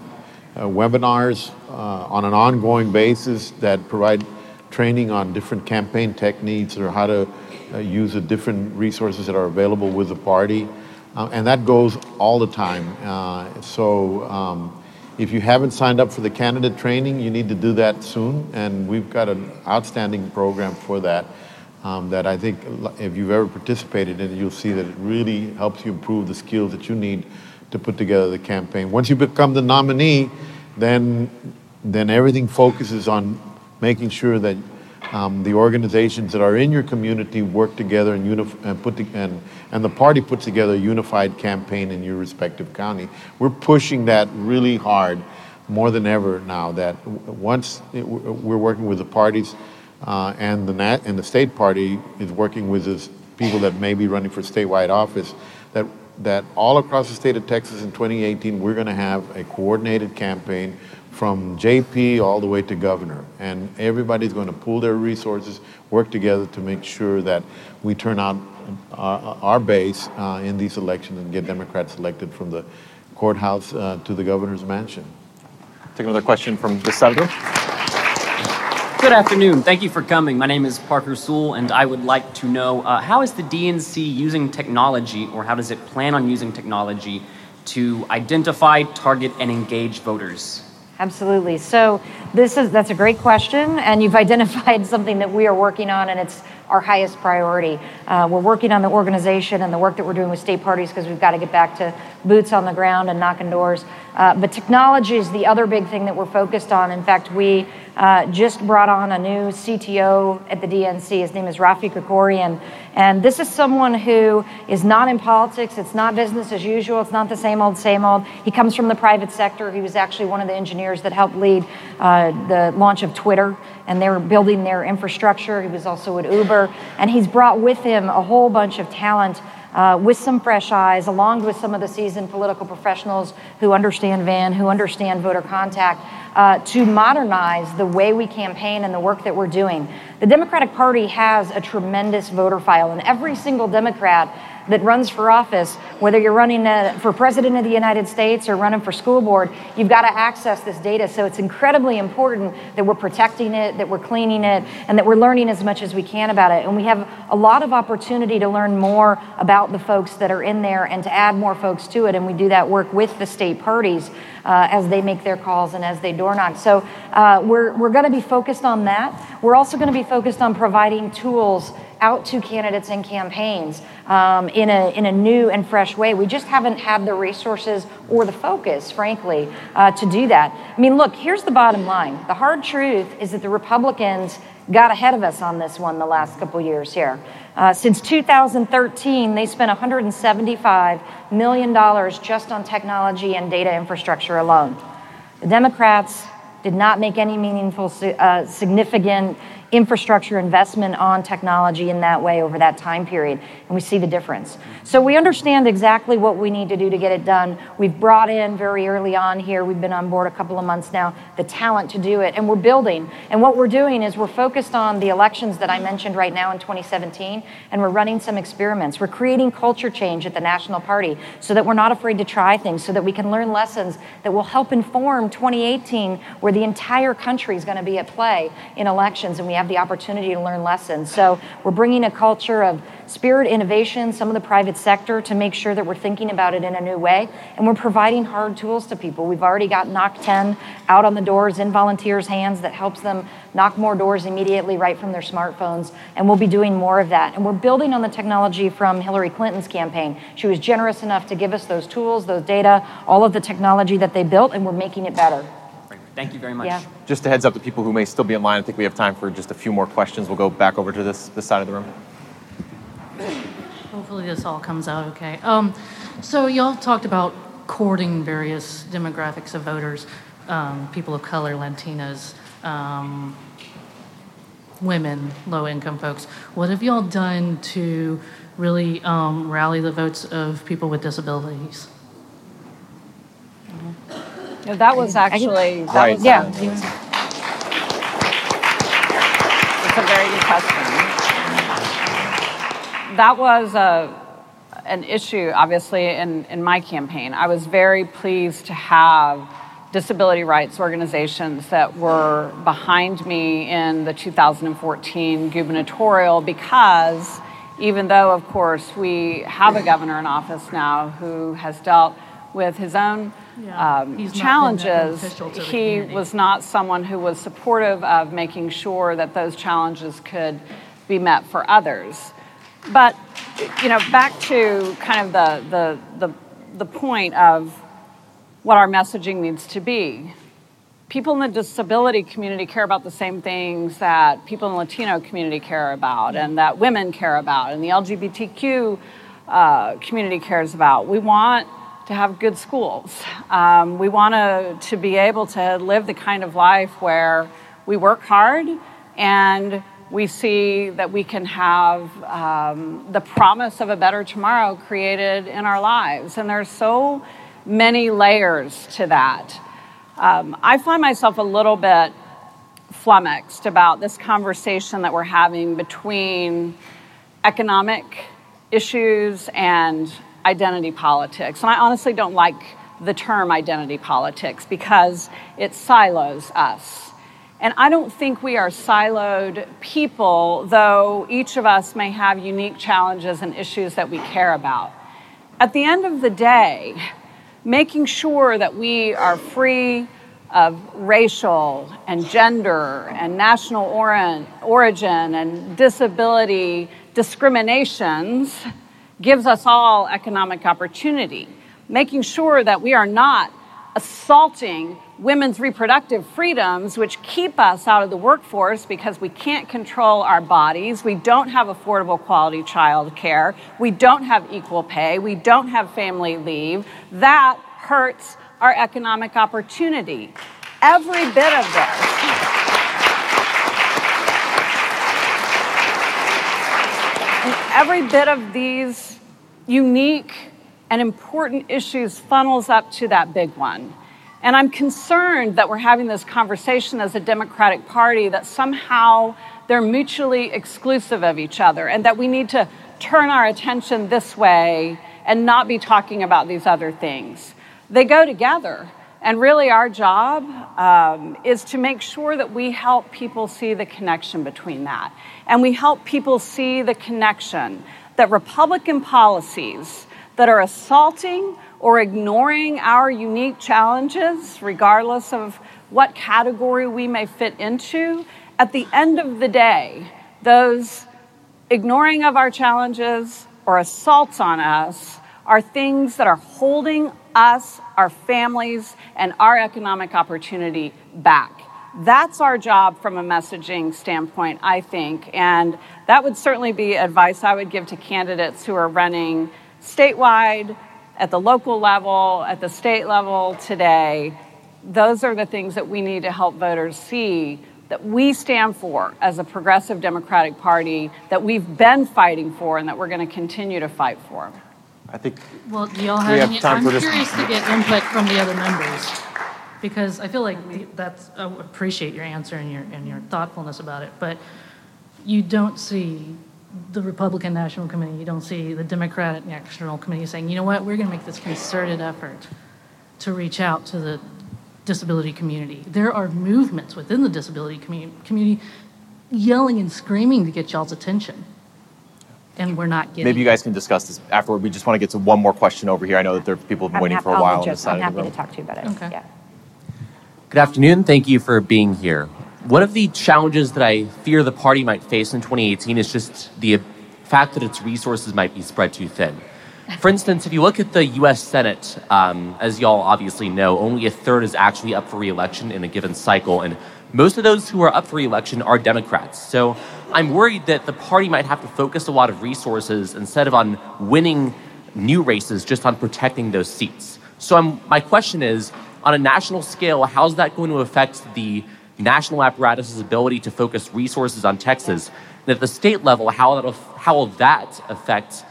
uh, webinars uh, on an ongoing basis that provide training on different campaign techniques or how to uh, use the different resources that are available with the party, uh, and that goes all the time. Uh, so. Um, if you haven't signed up for the candidate training, you need to do that soon. And we've got an outstanding program for that. Um, that I think if you've ever participated in you'll see that it really helps you improve the skills that you need to put together the campaign. Once you become the nominee, then then everything focuses on making sure that um, the organizations that are in your community work together and, unif- and put the, and, and the party puts together a unified campaign in your respective county. We're pushing that really hard, more than ever now. That once it, we're working with the parties, uh, and the nat- and the state party is working with the people that may be running for statewide office. That that all across the state of Texas in 2018, we're going to have a coordinated campaign from JP all the way to governor. And everybody's going to pool their resources, work together to make sure that we turn out our, our base uh, in these elections and get Democrats elected from the courthouse uh, to the governor's mansion. Take another question from the senator. Good afternoon. Thank you for coming. My name is Parker Sewell, and I would like to know uh, how is the DNC using technology, or how does it plan on using technology, to identify, target, and engage voters? Absolutely. So this is that's a great question, and you've identified something that we are working on, and it's our highest priority. Uh, we're working on the organization and the work that we're doing with state parties because we've got to get back to boots on the ground and knocking doors. Uh, but technology is the other big thing that we're focused on. In fact, we uh, just brought on a new CTO at the DNC. His name is Rafi Krikorian. And this is someone who is not in politics. It's not business as usual. It's not the same old, same old. He comes from the private sector. He was actually one of the engineers that helped lead uh, the launch of Twitter, and they were building their infrastructure. He was also at Uber. And he's brought with him a whole bunch of talent uh, with some fresh eyes, along with some of the seasoned political professionals who understand Van, who understand voter contact, uh, to modernize the way we campaign and the work that we're doing. The Democratic Party has a tremendous voter file, and every single Democrat that runs for office, whether you're running uh, for president of the United States or running for school board, you've got to access this data. So it's incredibly important that we're protecting it, that we're cleaning it, and that we're learning as much as we can about it. And we have a lot of opportunity to learn more about the folks that are in there and to add more folks to it. And we do that work with the state parties. Uh, as they make their calls and as they door knock. So uh, we're, we're going to be focused on that. We're also going to be focused on providing tools out to candidates and campaigns um, in, a, in a new and fresh way. We just haven't had the resources or the focus, frankly, uh, to do that. I mean, look, here's the bottom line the hard truth is that the Republicans got ahead of us on this one the last couple years here. Uh, since 2013, they spent $175 million just on technology and data infrastructure alone. The Democrats did not make any meaningful, uh, significant infrastructure investment on technology in that way over that time period, and we see the difference. So we understand exactly what we need to do to get it done. We've brought in very early on here, we've been on board a couple of months now, the talent to do it, and we're building. And what we're doing is we're focused on the elections that I mentioned right now in 2017, and we're running some experiments. We're creating culture change at the National Party so that we're not afraid to try things, so that we can learn lessons that will help inform 2018, where the entire country is going to be at play in elections, and we have have the opportunity to learn lessons. So we're bringing a culture of spirit, innovation, some of the private sector to make sure that we're thinking about it in a new way. And we're providing hard tools to people. We've already got Knock 10 out on the doors in volunteers' hands that helps them knock more doors immediately right from their smartphones. And we'll be doing more of that. And we're building on the technology from Hillary Clinton's campaign. She was generous enough to give us those tools, those data, all of the technology that they built, and we're making it better. Thank you very much. Yeah. Just a heads up to people who may still be in line. I think we have time for just a few more questions. We'll go back over to this, this side of the room. Hopefully, this all comes out okay. Um, so, y'all talked about courting various demographics of voters, um, people of color, Latinas, um, women, low income folks. What have y'all done to really um, rally the votes of people with disabilities? Yeah, that was actually that Right. was Yeah. a, it's a very good question. That was a an issue, obviously, in, in my campaign. I was very pleased to have disability rights organizations that were behind me in the 2014 gubernatorial because even though, of course, we have a governor in office now who has dealt with his own Yeah, um, he's not been that challenges, beneficial to the he was not someone who was supportive of making sure that those challenges could be met for others. But you know, back to kind of the the the, the point of what our messaging needs to be. People in the disability community care about the same things that people in the Latino community care about, and that women care about, and the LGBTQ uh, community cares about. We want to have good schools. Um, we want to, to be able to live the kind of life where we work hard and we see that we can have um, the promise of a better tomorrow created in our lives. And there's so many layers to that. Um, I find myself a little bit flummoxed about this conversation that we're having between economic issues and identity politics. And I honestly don't like the term identity politics because it silos us. And I don't think we are siloed people, though each of us may have unique challenges and issues that we care about. At the end of the day, making sure that we are free of racial and gender and national origin and disability discriminations gives us all economic opportunity. Making sure that we are not assaulting women's reproductive freedoms, which keep us out of the workforce because we can't control our bodies, we don't have affordable quality child care, we don't have equal pay, we don't have family leave. That hurts our economic opportunity. Every bit of this. Every bit of these unique and important issues funnels up to that big one. And I'm concerned that we're having this conversation as a Democratic Party that somehow they're mutually exclusive of each other and that we need to turn our attention this way and not be talking about these other things. They go together. And really, our job um, is to make sure that we help people see the connection between that. And we help people see the connection that Republican policies that are assaulting or ignoring our unique challenges, regardless of what category we may fit into, at the end of the day, those ignoring of our challenges or assaults on us are things that are holding us, our families, and our economic opportunity back. That's our job from a messaging standpoint, I think. And that would certainly be advice I would give to candidates who are running statewide, at the local level, at the state level today. Those are the things that we need to help voters see that we stand for as a progressive Democratic Party, that we've been fighting for, and that we're going to continue to fight for. I think. Well, do y'all have, any? I'm curious to get input from the other members because I feel like that's. I appreciate your answer and your and your thoughtfulness about it, but you don't see the Republican National Committee, you don't see the Democratic National Committee saying, you know what, we're going to make this concerted effort to reach out to the disability community. There are movements within the disability community yelling and screaming to get y'all's attention. And we're not getting. Maybe you guys can discuss this afterward. We just want to get to one more question over here. I know that there are people have been waiting for a while on this side I'm happy to talk to you about it. Okay. Yeah. Good afternoon. Thank you for being here. One of the challenges that I fear the party might face in 2018 is just the fact that its resources might be spread too thin. For instance, if you look at the US Senate, um, as y'all obviously know, only a third is actually up for reelection in a given cycle, and most of those who are up for reelection are Democrats. So I'm worried that the party might have to focus a lot of resources instead of on winning new races, just on protecting those seats. So I'm, my question is on a national scale, how's that going to affect the national apparatus's ability to focus resources on Texas. And at the state level, how, how will that affect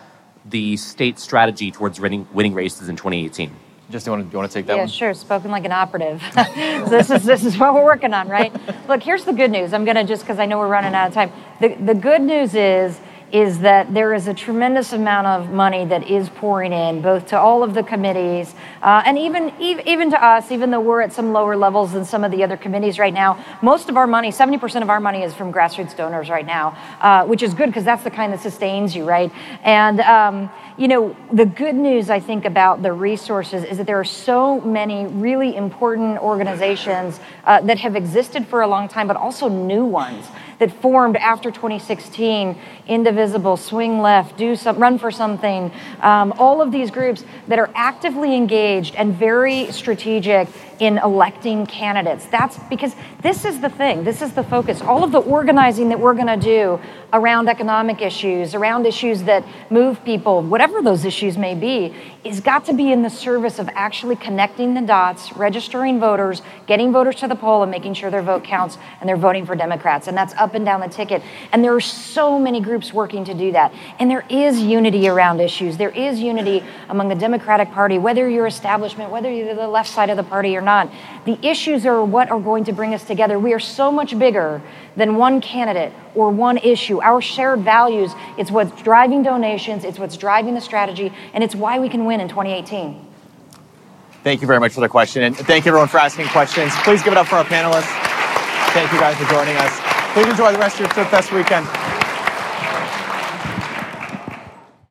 the state strategy towards winning, winning races in 2018? Jess do you want to, do you want to take that yeah, one? sure. Spoken like an operative. so this is this is what we're working on, right? Look, here's the good news. I'm gonna just because I know we're running out of time. The the good news is is that there is a tremendous amount of money that is pouring in, both to all of the committees uh, and even, even to us, even though we're at some lower levels than some of the other committees right now. Most of our money, 70% of our money is from grassroots donors right now, uh, which is good because that's the kind that sustains you, right? And, um, you know, the good news I think about the resources is that there are so many really important organizations uh, that have existed for a long time, but also new ones that formed after 2016 indivisible swing left do some run for something. Um, all of these groups that are actively engaged and very strategic in electing candidates. That's because this is the thing. This is the focus. All of the organizing that we're going to do around economic issues around issues that move people whatever those issues may be is got to be in the service of actually connecting the dots registering voters getting voters to the poll and making sure their vote counts and they're voting for democrats. And that's up and down the ticket. And there are so many groups working to do that and there is unity around issues there is unity among the democratic party whether you're establishment whether you're the left side of the party or not the issues are what are going to bring us together we are so much bigger than one candidate or one issue. Our shared values, it's what's driving donations, it's what's driving the strategy, and it's why we can win in 2018. Thank you very much for the question, and thank you everyone for asking questions. Please give it up for our panelists. Thank you guys for joining us. Please enjoy the rest of your TribFest weekend.